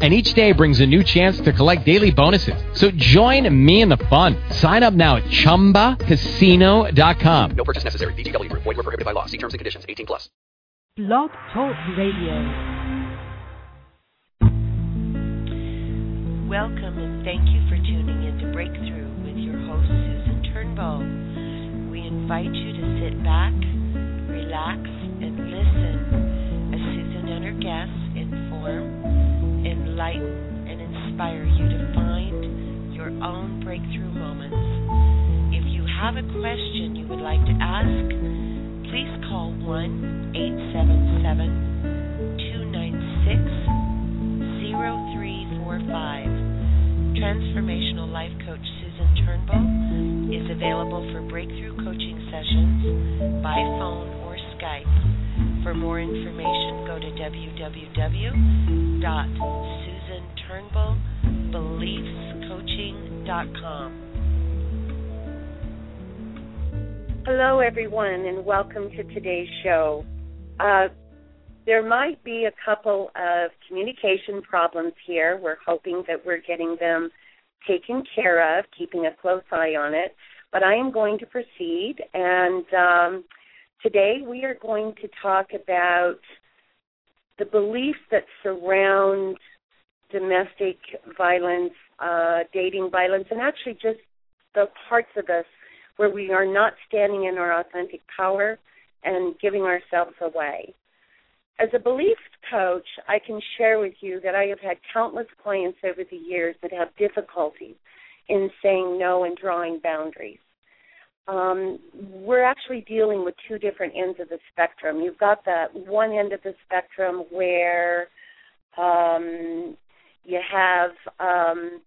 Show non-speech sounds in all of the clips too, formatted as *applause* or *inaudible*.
and each day brings a new chance to collect daily bonuses. So join me in the fun. Sign up now at ChumbaCasino.com. No purchase necessary. VGW Group. Void were prohibited by law. See terms and conditions. 18 plus. Blog Talk Radio. Welcome and thank you for tuning in to Breakthrough with your host Susan Turnbull. We invite you to sit back, relax, and listen as Susan and her guests inform enlighten, and inspire you to find your own breakthrough moments. If you have a question you would like to ask, please call 1 877 296 0345. Transformational Life Coach Susan Turnbull is available for breakthrough coaching sessions by phone or Skype. For more information, go to www.susanturnbullbeliefscoaching.com. Hello, everyone, and welcome to today's show. Uh, there might be a couple of communication problems here. We're hoping that we're getting them taken care of, keeping a close eye on it. But I am going to proceed, and um, Today we are going to talk about the beliefs that surround domestic violence, uh, dating violence, and actually just the parts of us where we are not standing in our authentic power and giving ourselves away. As a belief coach, I can share with you that I have had countless clients over the years that have difficulties in saying no and drawing boundaries um, we're actually dealing with two different ends of the spectrum. You've got that one end of the spectrum where um, you have um,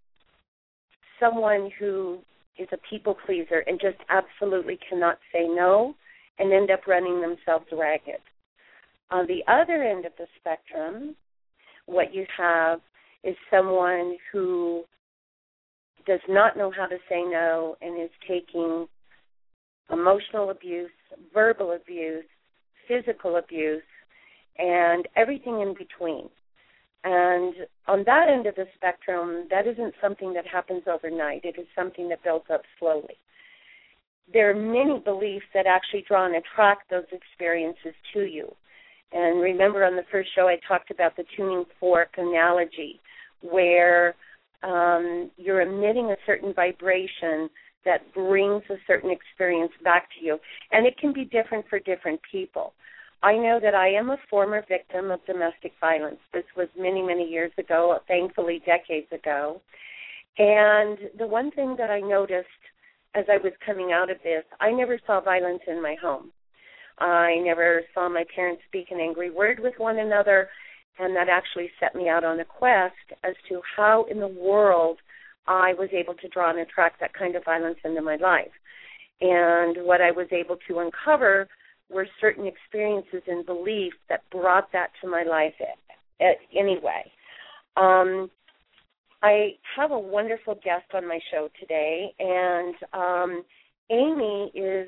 someone who is a people pleaser and just absolutely cannot say no and end up running themselves ragged. On the other end of the spectrum, what you have is someone who does not know how to say no and is taking emotional abuse, verbal abuse, physical abuse, and everything in between. And on that end of the spectrum, that isn't something that happens overnight. It is something that builds up slowly. There are many beliefs that actually draw and attract those experiences to you. And remember on the first show, I talked about the tuning fork analogy, where um, you're emitting a certain vibration that brings a certain experience back to you. And it can be different for different people. I know that I am a former victim of domestic violence. This was many, many years ago, thankfully decades ago. And the one thing that I noticed as I was coming out of this, I never saw violence in my home. I never saw my parents speak an angry word with one another, and that actually set me out on a quest as to how in the world I was able to draw and attract that kind of violence into my life. And what I was able to uncover were certain experiences and beliefs that brought that to my life anyway. Um, I have a wonderful guest on my show today, and um, Aime is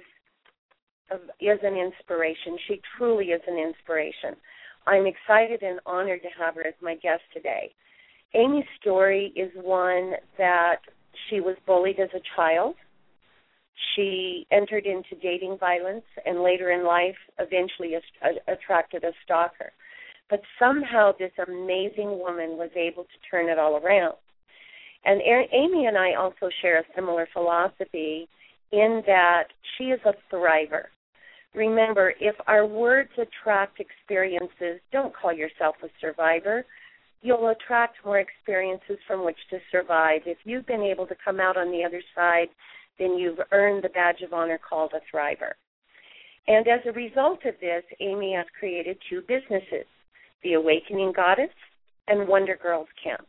is an inspiration. She truly is an inspiration. I'm excited and honored to have her as my guest today. Aime's story is one that she was bullied as a child. She entered into dating violence and later in life eventually uh, attracted a stalker. But somehow this amazing woman was able to turn it all around. And Aime and I also share a similar philosophy in that she is a thriver. Remember, if our words attract experiences, don't call yourself a survivor you'll attract more experiences from which to survive. If you've been able to come out on the other side, then you've earned the badge of honor called a thriver. And as a result of this, Aime has created two businesses the Awakening Goddess and Wonder Girls Camp.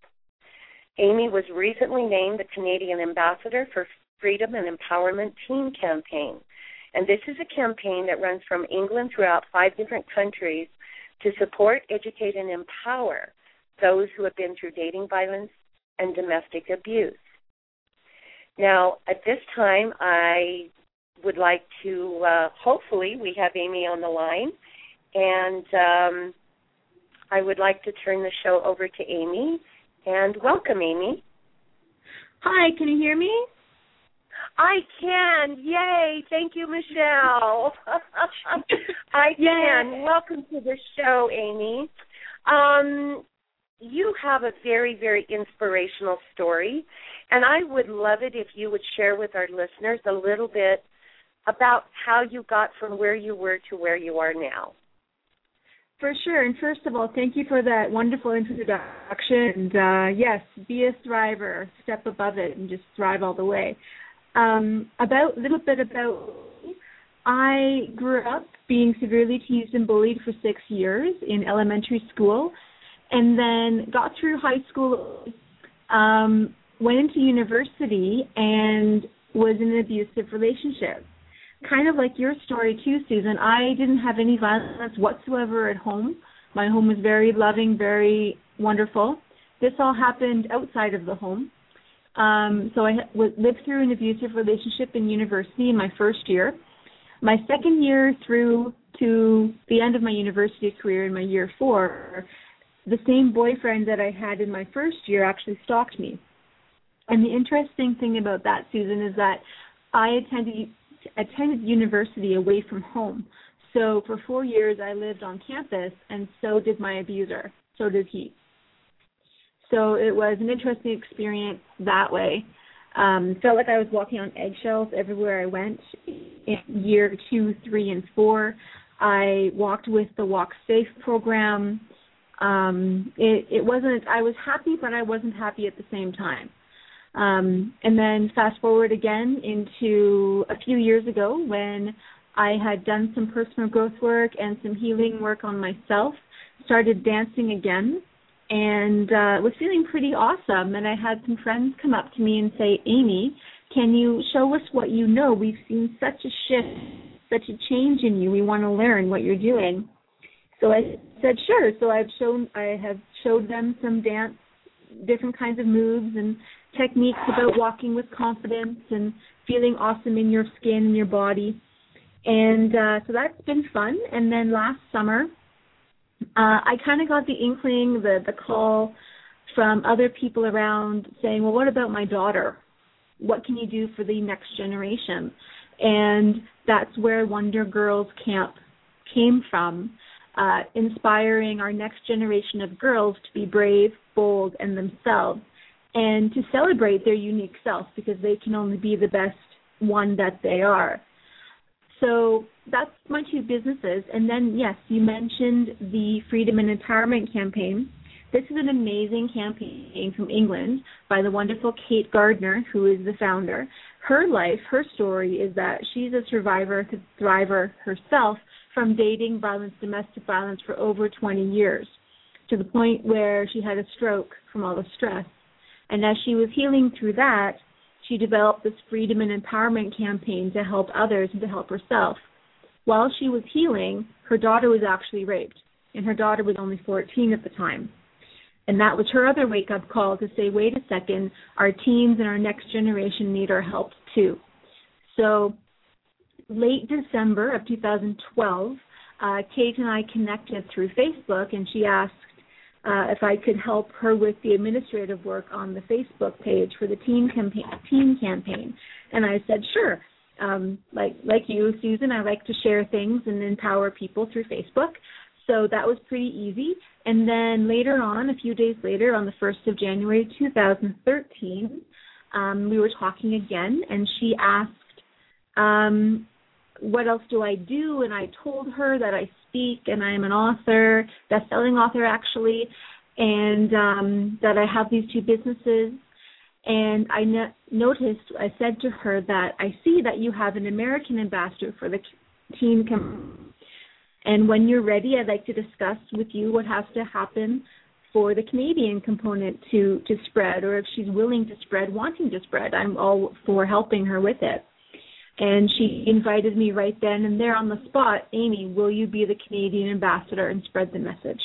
Aime was recently named the Canadian Ambassador for Freedom and Empowerment Teen Campaign. And this is a campaign that runs from England throughout five different countries to support, educate, and empower those who have been through dating violence and domestic abuse. Now, at this time, I would like to, uh, hopefully, we have Aime on the line, and um, I would like to turn the show over to Aime. And welcome, Aime. Hi, can you hear me? I can. Yay. Thank you, Michelle. *laughs* I Yay. can. Welcome to the show, Aime. Um, you have a very, very inspirational story, and I would love it if you would share with our listeners a little bit about how you got from where you were to where you are now. For sure. And first of all, thank you for that wonderful introduction. And uh, yes, be a thriver, step above it, and just thrive all the way. Um, about a little bit about. I grew up being severely teased and bullied for six years in elementary school, and then got through high school, um, went into university, and was in an abusive relationship. Kind of like your story too, Susan. I didn't have any violence whatsoever at home. My home was very loving, very wonderful. This all happened outside of the home. Um, so I lived through an abusive relationship in university in my first year. My second year through to the end of my university career in my year four, the same boyfriend that I had in my first year actually stalked me. And the interesting thing about that, Susan, is that I attended attended university away from home. So for four years I lived on campus, and so did my abuser. So did he. So it was an interesting experience that way. Um, felt like I was walking on eggshells everywhere I went. In year two, three, and four, I walked with the Walk Safe program. Um, it, it wasn't. I was happy, but I wasn't happy at the same time. Um, and then fast forward again into a few years ago when I had done some personal growth work and some healing work on myself, started dancing again, and uh, was feeling pretty awesome. And I had some friends come up to me and say, Aime, can you show us what you know? We've seen such a shift, such a change in you. We want to learn what you're doing. So I said, sure. So I've shown, I have showed them some dance, different kinds of moves and techniques about walking with confidence and feeling awesome in your skin and your body. And uh, so that's been fun. And then last summer, uh, I kind of got the inkling, the the call from other people around saying, "Well, what about my daughter? What can you do for the next generation?" And that's where Wonder Girls Camp came from, uh, inspiring our next generation of girls to be brave, bold, and themselves, and to celebrate their unique self because they can only be the best one that they are. So that's my two businesses. And then, yes, you mentioned the Freedom and Empowerment campaign. This is an amazing campaign from England by the wonderful Kate Gardner, who is the founder. Her life, her story is that she's a survivor, thriver herself from dating violence, domestic violence for over 20 years, to the point where she had a stroke from all the stress. And as she was healing through that, she developed this freedom and empowerment campaign to help others and to help herself. While she was healing, her daughter was actually raped, and her daughter was only 14 at the time. And that was her other wake up call to say, wait a second, our teens and our next generation need our help too. So, late December of 2012, uh, Kate and I connected through Facebook, and she asked uh, if I could help her with the administrative work on the Facebook page for the teen campaign. Teen campaign, and I said, sure. Um, like like you, Susan, I like to share things and empower people through Facebook. So that was pretty easy. And then later on, a few days later, on the 1st of January 2013, um, we were talking again, and she asked, um, What else do I do? And I told her that I speak and I am an author, best selling author actually, and um, that I have these two businesses. And I no- noticed, I said to her that I see that you have an American ambassador for the team. com- and when you're ready, I'd like to discuss with you what has to happen for the Canadian component to to spread, or if she's willing to spread, wanting to spread. I'm all for helping her with it. And she invited me right then and there on the spot, Aime, will you be the Canadian ambassador and spread the message?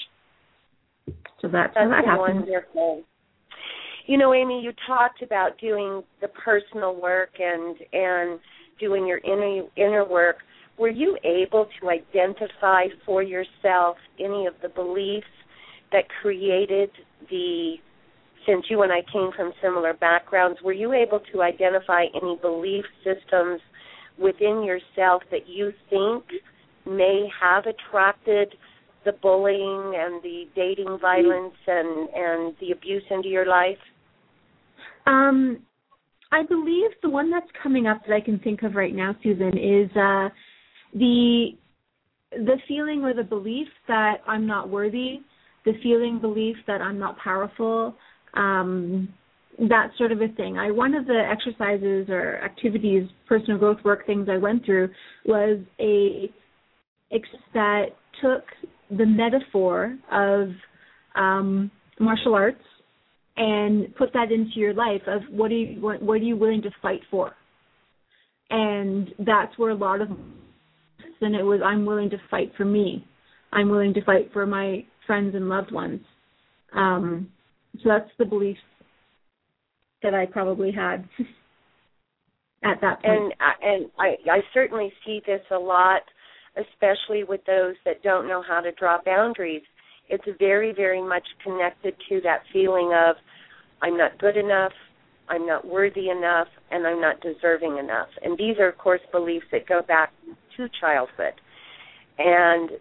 So that's, that's how that happened. Wonderful. You know, Aime, you talked about doing the personal work and and doing your inner inner work. Were you able to identify for yourself any of the beliefs that created the since you and I came from similar backgrounds, were you able to identify any belief systems within yourself that you think may have attracted the bullying and the dating violence and and the abuse into your life? Um, I believe the one that's coming up that I can think of right now, Susan, is uh, the the feeling or the belief that I'm not worthy, the feeling belief that I'm not powerful, um, that sort of a thing. I one of the exercises or activities, personal growth work things I went through was a that took the metaphor of um, martial arts and put that into your life of what are you what, what are you willing to fight for, and that's where a lot of and it was I'm willing to fight for me, I'm willing to fight for my friends and loved ones. Um, so that's the belief that I probably had *laughs* at that point. And uh, and I I certainly see this a lot, especially with those that don't know how to draw boundaries. It's very very much connected to that feeling of I'm not good enough, I'm not worthy enough, and I'm not deserving enough. And these are of course beliefs that go back to childhood. And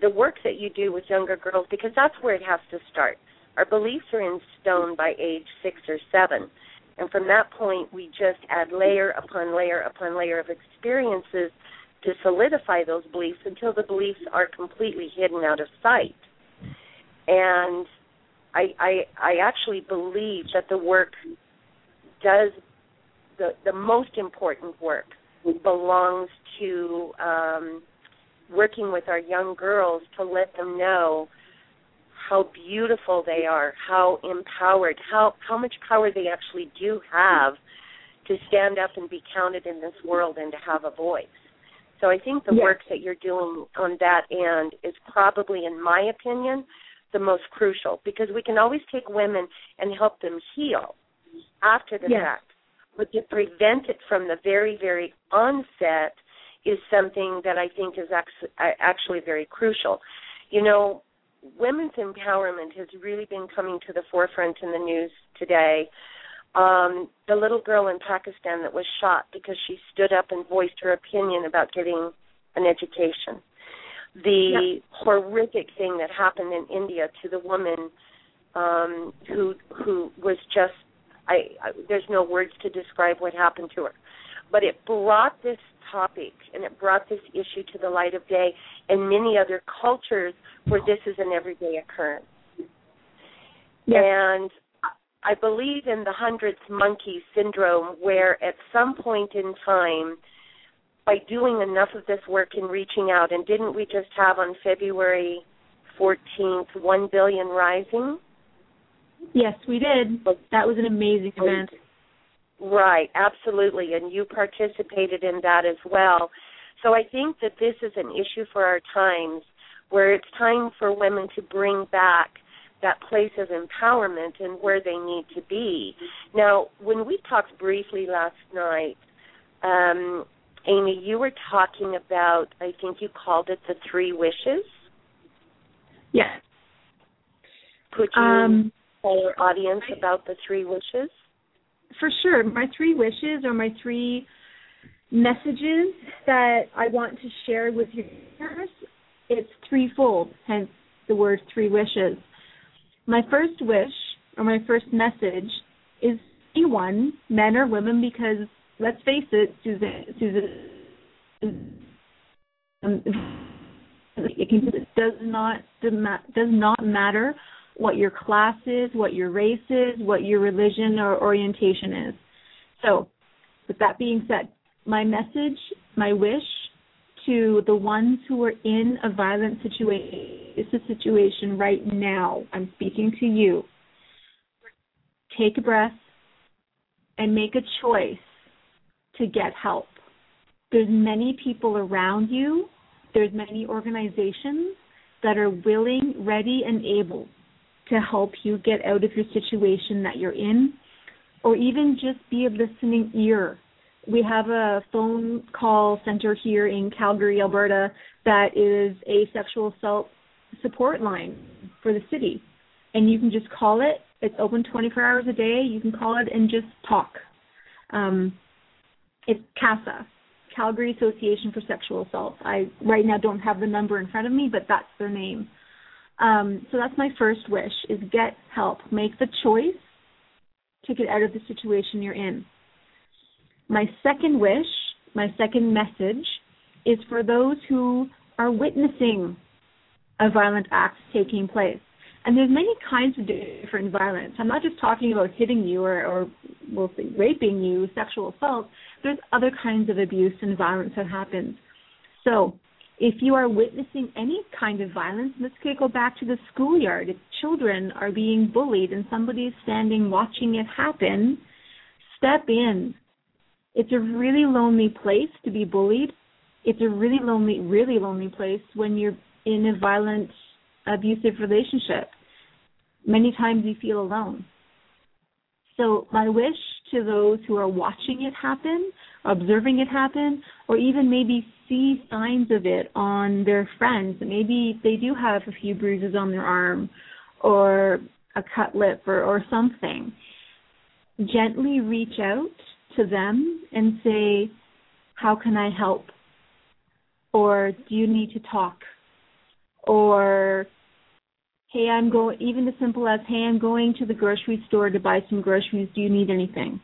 the work that you do with younger girls because that's where it has to start our beliefs are in stone by age six or seven. And from that point, we just add layer upon layer upon layer of experiences to solidify those beliefs until the beliefs are completely hidden out of sight. And I, I, I actually believe that the work does the the most important work belongs to um, working with our young girls to let them know how beautiful they are, how empowered, how how much power they actually do have to stand up and be counted in this world and to have a voice. So I think the yes. work that you're doing on that end is probably, in my opinion, the most crucial because we can always take women and help them heal after the yes. fact. But to prevent it from the very, very onset is something that I think is actually very crucial. You know, women's empowerment has really been coming to the forefront in the news today. Um, the little girl in Pakistan that was shot because she stood up and voiced her opinion about getting an education. The yep. horrific thing that happened in India to the woman um, who who was just I, I there's no words to describe what happened to her, but it brought this topic and it brought this issue to the light of day and many other cultures where this is an everyday occurrence. Yes. And I believe in the hundredth monkey syndrome where at some point in time by doing enough of this work and reaching out and didn't we just have on February 14th 1 billion rising? Yes, we did. That was an amazing oh, event. Right, absolutely. And you participated in that as well. So I think that this is an issue for our times where it's time for women to bring back that place of empowerment and where they need to be. Now, when we talked briefly last night, um, Aime, you were talking about, I think you called it the three wishes. Yes. Could you um, tell our audience about the three wishes? For sure. My three wishes are my three messages that I want to share with you. It's threefold, hence the word three wishes. My first wish, or my first message, is anyone, men or women, because let's face it, Susan, Susan, um, it does not does not matter what your class is, what your race is, what your religion or orientation is. So, with that being said, my message, my wish to the ones who are in a violent situation, it's a situation right now. I'm speaking to you. Take a breath and make a choice to get help. there's many people around you, there's many organizations that are willing, ready, and able to help you get out of your situation that you're in, or even just be a listening ear. We have a phone call center here in Calgary, Alberta, that is a sexual assault support line for the city. And you can just call it. It's open 24 hours a day. You can call it and just talk. Um, it's CASA, Calgary Association for Sexual Assault. I right now don't have the number in front of me, but that's their name. Um, so that's my first wish: is get help, make the choice to get out of the situation you're in. My second wish, my second message, is for those who are witnessing a violent act taking place. And there's many kinds of different violence. I'm not just talking about hitting you or, or we'll say raping you, sexual assault. There's other kinds of abuse and violence that happens. So if you are witnessing any kind of violence, let's go back to the schoolyard. If children are being bullied and somebody is standing watching it happen, step in. It's a really lonely place to be bullied. It's a really lonely, really lonely place when you're in a violent, abusive relationship. Many times you feel alone. So, my wish to those who are watching it happen, observing it happen, or even maybe see signs of it on their friends. Maybe they do have a few bruises on their arm or a cut lip or, or something. Gently reach out to them and say, How can I help? Or do you need to talk? or hey, I'm going, even as simple as, hey, I'm going to the grocery store to buy some groceries. Do you need anything?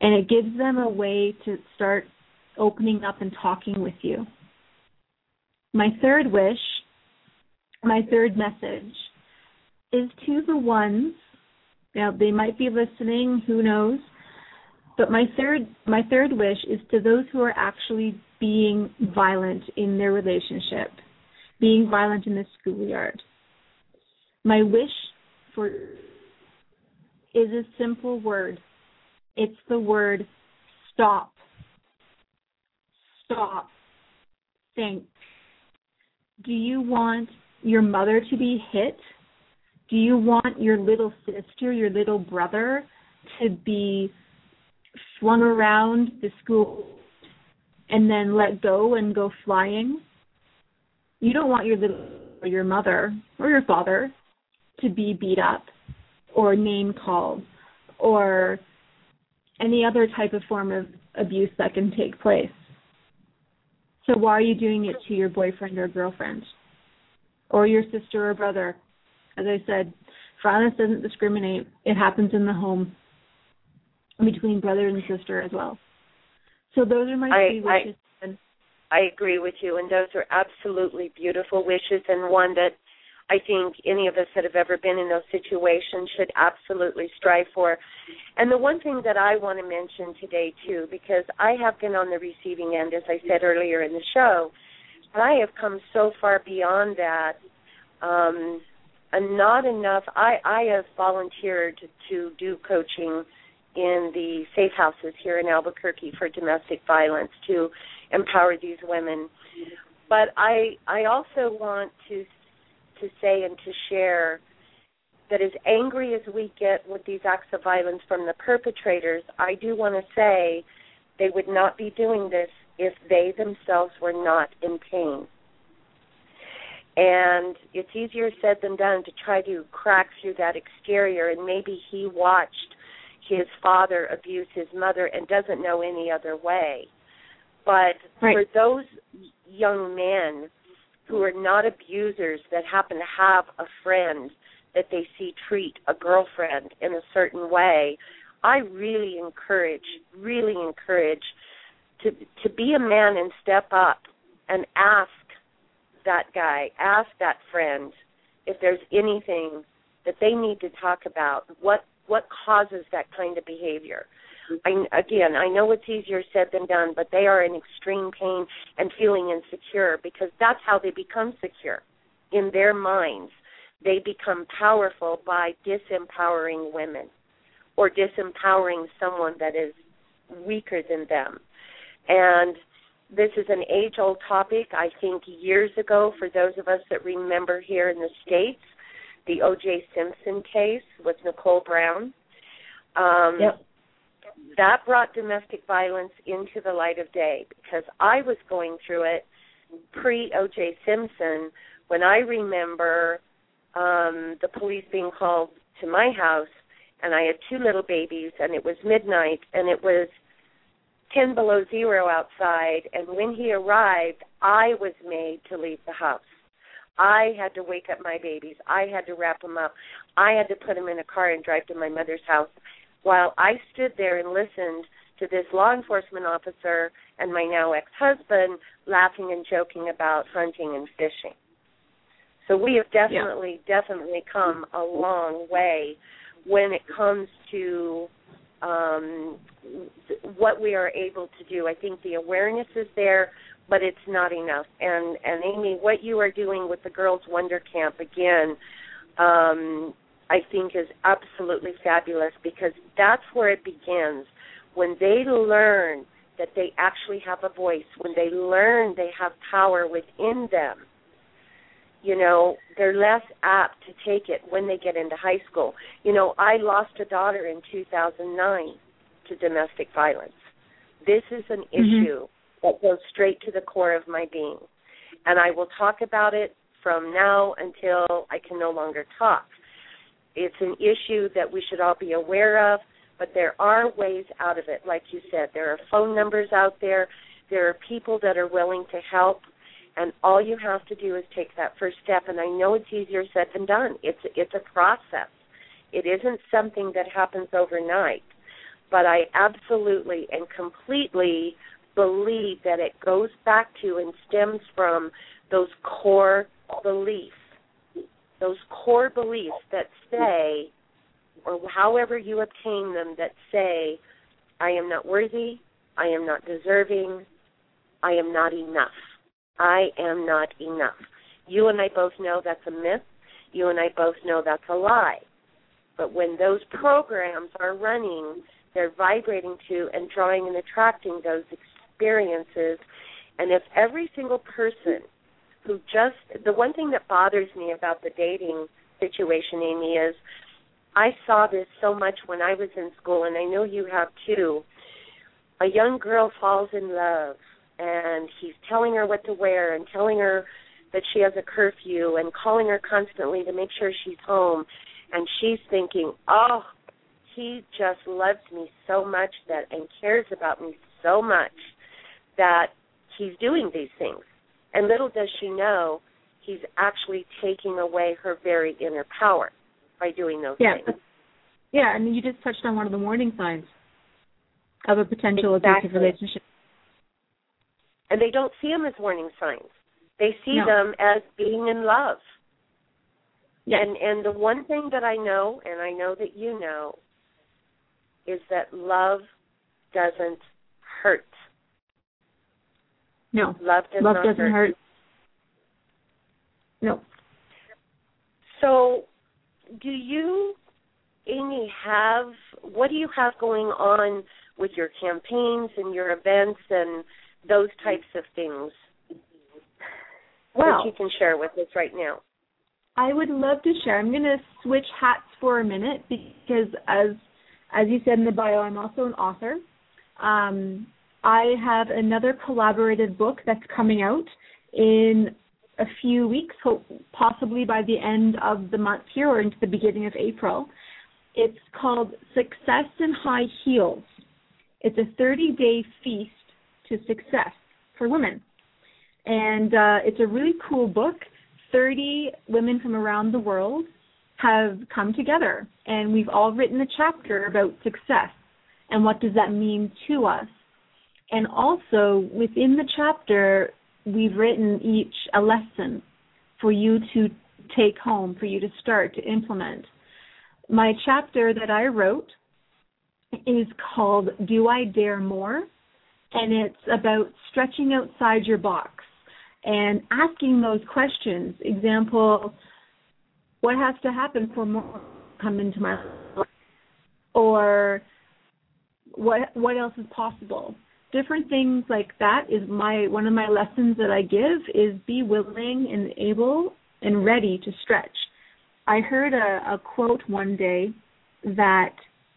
And it gives them a way to start opening up and talking with you. My third wish, my third message, is to the ones, now they might be listening, who knows, but my third my third wish is to those who are actually being violent in their relationship being violent in the schoolyard. My wish for is a simple word. It's the word stop. Stop. Think. Do you want your mother to be hit? Do you want your little sister, your little brother to be flung around the school and then let go and go flying? you don't want your little or your mother or your father to be beat up or name called or any other type of form of abuse that can take place. So why are you doing it to your boyfriend or girlfriend or your sister or brother? As I said, violence doesn't discriminate. It happens in the home between brother and sister as well. So those are my I, three wishes. I agree with you, and those are absolutely beautiful wishes, and one that I think any of us that have ever been in those situations should absolutely strive for. And the one thing that I want to mention today, too, because I have been on the receiving end, as I said earlier in the show, and I have come so far beyond that. Um, and not enough. I, I have volunteered to do coaching in the safe houses here in Albuquerque for domestic violence to empower these women. But I I also want to to say and to share that as angry as we get with these acts of violence from the perpetrators, I do want to say they would not be doing this if they themselves were not in pain. And it's easier said than done to try to crack through that exterior. And maybe he watched his father abuse his mother and doesn't know any other way. But right. for those young men who are not abusers that happen to have a friend that they see treat a girlfriend in a certain way, I really encourage, really encourage to to be a man and step up and ask that guy, ask that friend if there's anything that they need to talk about. What what causes that kind of behavior? I, again, I know it's easier said than done, but they are in extreme pain and feeling insecure because that's how they become secure in their minds. They become powerful by disempowering women or disempowering someone that is weaker than them. And this is an age old topic. I think years ago, for those of us that remember here in the States, the O.J. Simpson case with Nicole Brown. Um, Yep. That brought domestic violence into the light of day because I was going through it pre O.J. Simpson when I remember um, the police being called to my house and I had two little babies and it was midnight and it was 10 below zero outside and when he arrived I was made to leave the house. I had to wake up my babies. I had to wrap them up. I had to put them in a car and drive to my mother's house while I stood there and listened to this law enforcement officer and my now ex-husband laughing and joking about hunting and fishing. So we have definitely, definitely come a long way when it comes to um, what we are able to do. I think the awareness is there, but it's not enough. And and Aime, what you are doing with the Girls Wonder Camp again, um, I think is absolutely fabulous because that's where it begins. When they learn that they actually have a voice, when they learn they have power within them, you know, they're less apt to take it when they get into high school. You know, I lost a daughter in 2009 to domestic violence. This is an mm-hmm. issue that goes straight to the core of my being. And I will talk about it from now until I can no longer talk. It's an issue that we should all be aware of, but there are ways out of it. Like you said, there are phone numbers out there. There are people that are willing to help, and all you have to do is take that first step. And I know it's easier said than done. It's it's a process. It isn't something that happens overnight, but I absolutely and completely believe that it goes back to and stems from those core beliefs those core beliefs that say, or however you obtain them, that say, I am not worthy, I am not deserving, I am not enough. I am not enough. You and I both know that's a myth. You and I both know that's a lie. But when those programs are running, they're vibrating to and drawing and attracting those experiences. And if every single person who just the one thing that bothers me about the dating situation, Aime, is I saw this so much when I was in school, and I know you have too. A young girl falls in love, and he's telling her what to wear and telling her that she has a curfew and calling her constantly to make sure she's home. And she's thinking, oh, he just loves me so much that and cares about me so much that he's doing these things. And little does she know, he's actually taking away her very inner power by doing those Yeah. things. Yeah, and you just touched on one of the warning signs of a potential Exactly. abusive relationship. And they don't see them as warning signs. They see No. them as being in love. Yes. And and the one thing that I know, and I know that you know, is that love doesn't hurt. No. Love does Love doesn't hurt. No. So, do you, Aime, have what do you have going on with your campaigns and your events and those types of things Well, that you can share with us right now? I would love to share. I'm going to switch hats for a minute because, as as you said in the bio, I'm also an author. Um, I have another collaborative book that's coming out in a few weeks, possibly by the end of the month here or into the beginning of April. It's called Success in High Heels. It's a 30 day feast to success for women. And uh, it's a really cool book. 30 women from around the world have come together, and we've all written a chapter about success and what does that mean to us. And also within the chapter, we've written each a lesson for you to take home, for you to start to implement. My chapter that I wrote is called Do I Dare More? And it's about stretching outside your box and asking those questions. Example, what has to happen for more to come into my life? Or what what else is possible? Different things like that is my one of my lessons that I give is be willing and able and ready to stretch. I heard a, a quote one day that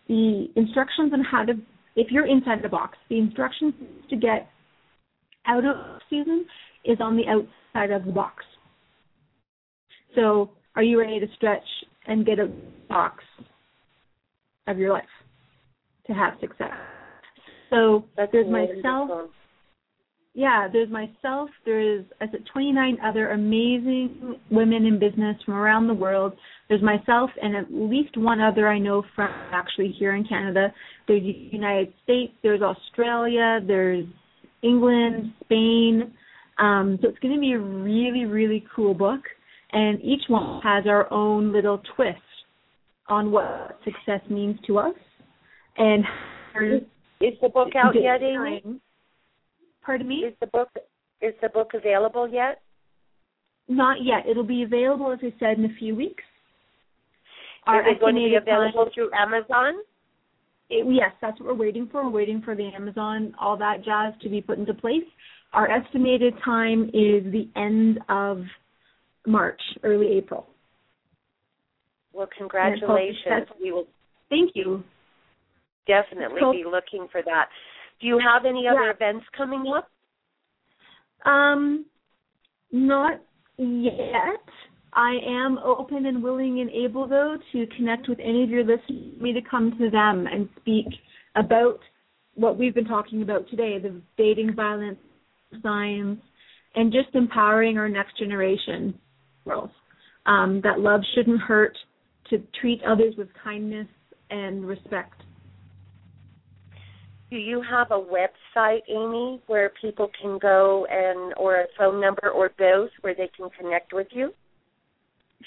the instructions on how to if you're inside the box, the instructions to get out of season is on the outside of the box. So, are you ready to stretch and get a box of your life to have success? So That's there's wonderful. myself. Yeah, there's myself. There's I said 29 other amazing women in business from around the world. There's myself and at least one other I know from actually here in Canada. There's the United States. There's Australia. There's England, Spain. Um, so it's going to be a really, really cool book, and each one has our own little twist on what success means to us. And Is the book out yet, Aime? Pardon me? Is the book is the book available yet? Not yet. It'll be available, as I said, in a few weeks. Is it going to be available time- through Amazon? It, yes, that's what we're waiting for. We're waiting for the Amazon, all that jazz to be put into place. Our estimated time is the end of March, early April. Well, congratulations. We will Thank you. Definitely So- be looking for that. Do you have any other Yeah. events coming up? Um, not yet. I am open and willing and able, though, to connect with any of your listeners, me to come to them and speak about what we've been talking about today the dating violence signs and just empowering our next generation girls. Um, that love shouldn't hurt, to treat others with kindness and respect. Do you have a website, Aime, where people can go and or a phone number or both where they can connect with you?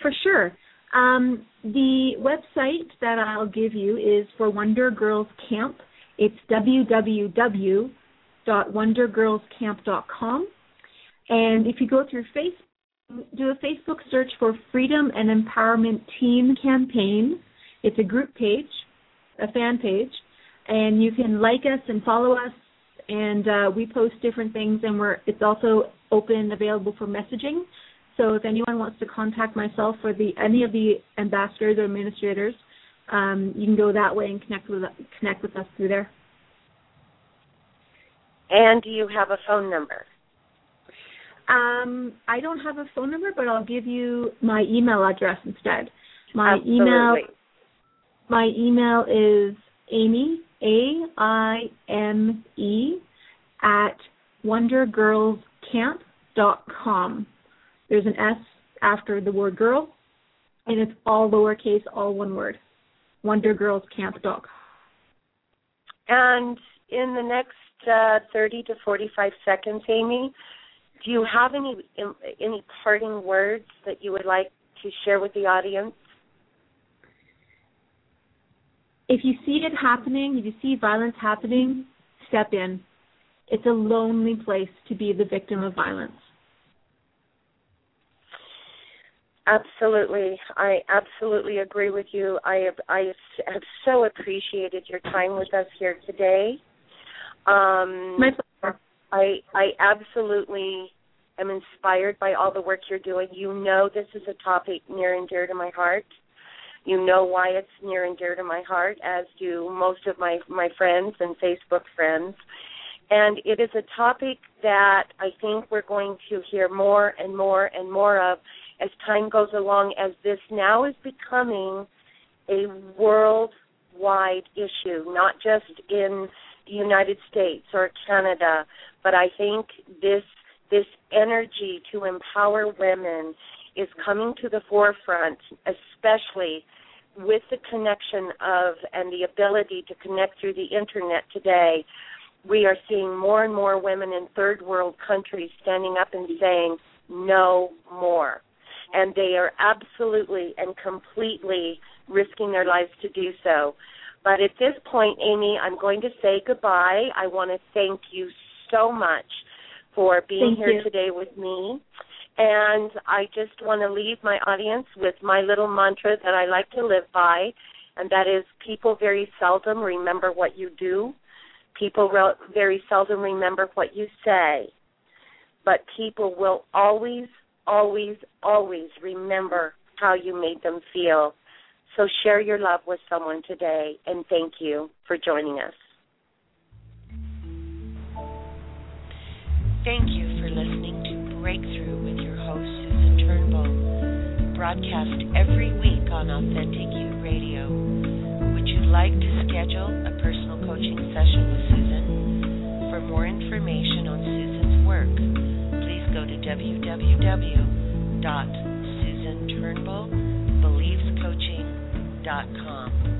For sure. Um, the website that I'll give you is for Wonder Girls Camp. It's www.wondergirlscamp.com. And if you go through Facebook, do a Facebook search for Freedom and Empowerment Teen Campaign. It's a group page, a fan page, and you can like us and follow us. And uh, we post different things, and we're it's also open, available for messaging. So if anyone wants to contact myself or the any of the ambassadors or administrators, um, you can go that way and connect with connect with us through there. And do you have a phone number? Um, I don't have a phone number, but I'll give you my email address instead. My email Absolutely. my email is Aime A I M E at wondergirlscamp.com. There's an S after the word girl, and it's all lowercase, all one word. Wondergirlscamp.com. And in the next uh, 30 to 45 seconds, Aime, do you have any any parting words that you would like to share with the audience? If you see it happening, if you see violence happening, step in. It's a lonely place to be the victim of violence. Absolutely, I absolutely agree with you. I have, I have so appreciated your time with us here today. Um, My pleasure. I I absolutely am inspired by all the work you're doing. You know this is a topic near and dear to my heart. You know why it's near and dear to my heart, as do most of my my friends and Facebook friends. And it is a topic that I think we're going to hear more and more and more of as time goes along, as this now is becoming a worldwide issue, not just in the United States or Canada, but I think this this energy to empower women is coming to the forefront, especially with the connection of and the ability to connect through the internet today. We are seeing more and more women in third world countries standing up and saying, no more. And they are absolutely and completely risking their lives to do so. But at this point, Aime, I'm going to say goodbye. I want to thank you so much for being Thank here you. today with me. And I just want to leave my audience with my little mantra that I like to live by, and that is people very seldom remember what you do. People very seldom remember what you say, but people will always, always, always remember how you made them feel. So share your love with someone today, and thank you for joining us. Thank you for listening Breakthrough with your host, Susan Turnbull, broadcast every week on Authentic You Radio. Would you like to schedule a personal coaching session with Susan? For more information on Susan's work, please go to www.susanturnbull.believecoaching.com.